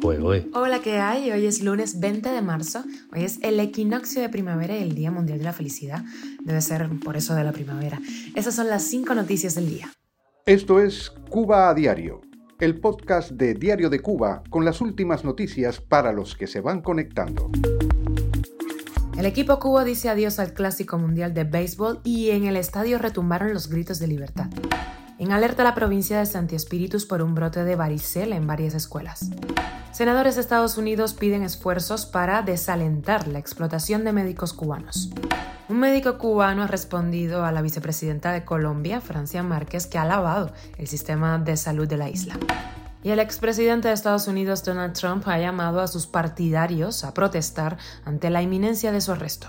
Hola, ¿qué hay? Hoy es lunes 20 de marzo. Hoy es el equinoccio de primavera y el Día Mundial de la Felicidad. Debe ser por eso de la primavera. Esas son las cinco noticias del día. Esto es Cuba a Diario, el podcast de Diario de Cuba con las últimas noticias para los que se van conectando. El equipo Cuba dice adiós al Clásico Mundial de Béisbol y en el estadio retumbaron los gritos de libertad. En alerta la provincia de Santi Espíritus por un brote de varicela en varias escuelas. Senadores de Estados Unidos piden esfuerzos para desalentar la explotación de médicos cubanos. Un médico cubano ha respondido a la vicepresidenta de Colombia, Francia Márquez, que ha alabado el sistema de salud de la isla. Y el expresidente de Estados Unidos, Donald Trump, ha llamado a sus partidarios a protestar ante la inminencia de su arresto.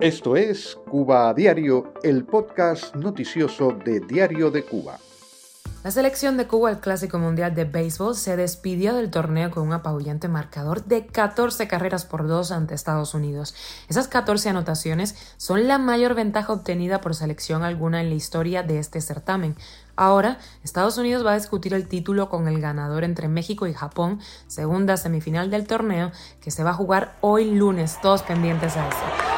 Esto es Cuba a Diario, el podcast noticioso de Diario de Cuba. La selección de Cuba al Clásico Mundial de Béisbol se despidió del torneo con un apabullante marcador de 14 carreras por dos ante Estados Unidos. Esas 14 anotaciones son la mayor ventaja obtenida por selección alguna en la historia de este certamen. Ahora, Estados Unidos va a discutir el título con el ganador entre México y Japón, segunda semifinal del torneo, que se va a jugar hoy lunes, todos pendientes a eso.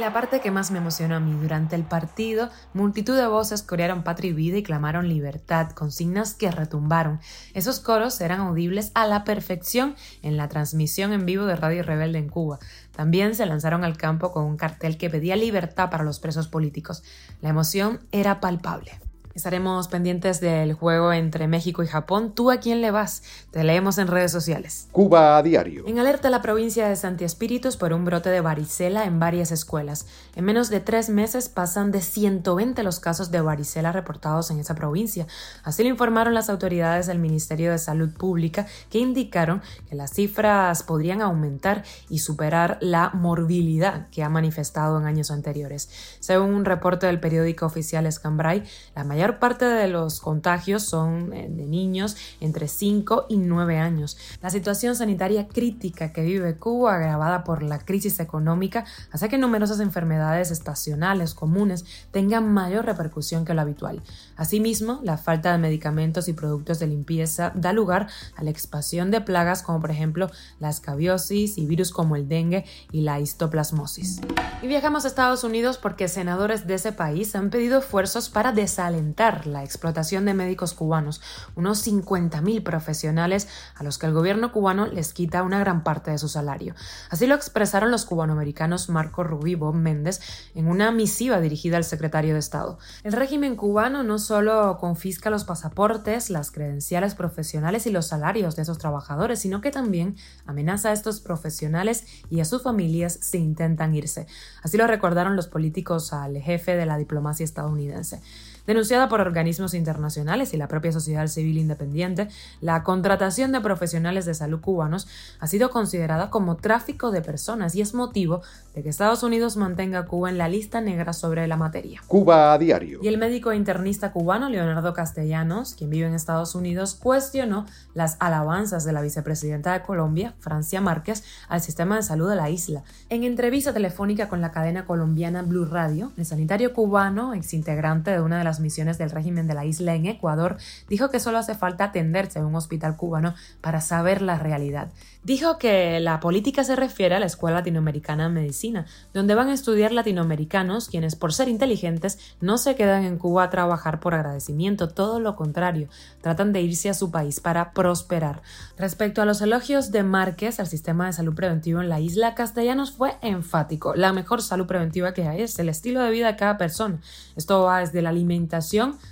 La parte que más me emocionó a mí durante el partido, multitud de voces corearon patria y vida y clamaron libertad, consignas que retumbaron. Esos coros eran audibles a la perfección en la transmisión en vivo de Radio Rebelde en Cuba. También se lanzaron al campo con un cartel que pedía libertad para los presos políticos. La emoción era palpable. Estaremos pendientes del juego entre México y Japón. ¿Tú a quién le vas? Te leemos en redes sociales. Cuba a diario. En alerta la provincia de Santi Espíritus por un brote de varicela en varias escuelas. En menos de tres meses pasan de 120 los casos de varicela reportados en esa provincia. Así lo informaron las autoridades del Ministerio de Salud Pública que indicaron que las cifras podrían aumentar y superar la morbilidad que ha manifestado en años anteriores. Según un reporte del periódico oficial Escambray, la mayor mayor parte de los contagios son eh, de niños entre 5 y 9 años. La situación sanitaria crítica que vive Cuba, agravada por la crisis económica, hace que numerosas enfermedades estacionales comunes tengan mayor repercusión que lo habitual. Asimismo, la falta de medicamentos y productos de limpieza da lugar a la expansión de plagas como por ejemplo la escabiosis y virus como el dengue y la histoplasmosis. Y viajamos a Estados Unidos porque senadores de ese país han pedido esfuerzos para desalentar la explotación de médicos cubanos, unos 50.000 profesionales a los que el gobierno cubano les quita una gran parte de su salario. Así lo expresaron los cubanoamericanos Marco Rubí y Méndez en una misiva dirigida al secretario de Estado. El régimen cubano no solo confisca los pasaportes, las credenciales profesionales y los salarios de esos trabajadores, sino que también amenaza a estos profesionales y a sus familias si intentan irse. Así lo recordaron los políticos al jefe de la diplomacia estadounidense. Denunciada por organismos internacionales y la propia sociedad civil independiente, la contratación de profesionales de salud cubanos ha sido considerada como tráfico de personas y es motivo de que Estados Unidos mantenga a Cuba en la lista negra sobre la materia. Cuba a diario. Y el médico internista cubano Leonardo Castellanos, quien vive en Estados Unidos, cuestionó las alabanzas de la vicepresidenta de Colombia, Francia Márquez, al sistema de salud de la isla. En entrevista telefónica con la cadena colombiana Blue Radio, el sanitario cubano, exintegrante de una de las misiones del régimen de la isla en Ecuador, dijo que solo hace falta atenderse en un hospital cubano para saber la realidad. Dijo que la política se refiere a la Escuela Latinoamericana de Medicina, donde van a estudiar latinoamericanos quienes por ser inteligentes no se quedan en Cuba a trabajar por agradecimiento, todo lo contrario, tratan de irse a su país para prosperar. Respecto a los elogios de Márquez al sistema de salud preventivo en la isla, Castellanos fue enfático. La mejor salud preventiva que hay es el estilo de vida de cada persona. Esto va desde la alimentación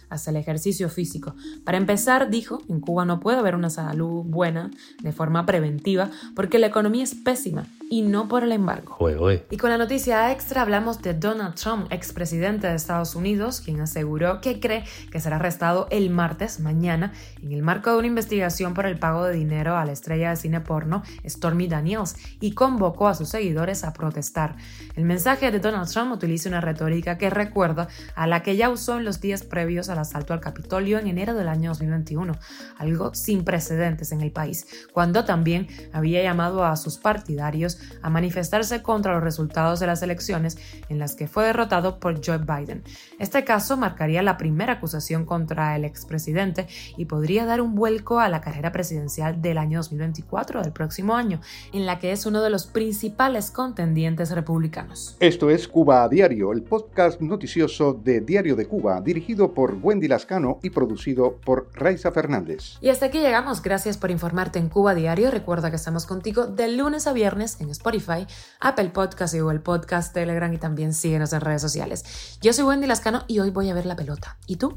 hasta el ejercicio físico. Para empezar, dijo, en Cuba no puede haber una salud buena de forma preventiva porque la economía es pésima y no por el embargo. Y con la noticia extra hablamos de Donald Trump, expresidente de Estados Unidos, quien aseguró que cree que será arrestado el martes, mañana, en el marco de una investigación por el pago de dinero a la estrella de cine porno Stormy Daniels y convocó a sus seguidores a protestar. El mensaje de Donald Trump utiliza una retórica que recuerda a la que ya usó en los días previos al asalto al Capitolio en enero del año 2021, algo sin precedentes en el país, cuando también había llamado a sus partidarios a manifestarse contra los resultados de las elecciones en las que fue derrotado por Joe Biden. Este caso marcaría la primera acusación contra el expresidente y podría dar un vuelco a la carrera presidencial del año 2024, del próximo año, en la que es uno de los principales contendientes republicanos. Esto es Cuba Diario, el podcast noticioso de Diario de Cuba, dirigido por Wendy Lascano y producido por Raiza Fernández. Y hasta aquí llegamos. Gracias por informarte en Cuba Diario. Recuerda que estamos contigo de lunes a viernes en Spotify, Apple Podcast y Google Podcast, Telegram y también síguenos en redes sociales. Yo soy Wendy Lascano y hoy voy a ver la pelota. ¿Y tú?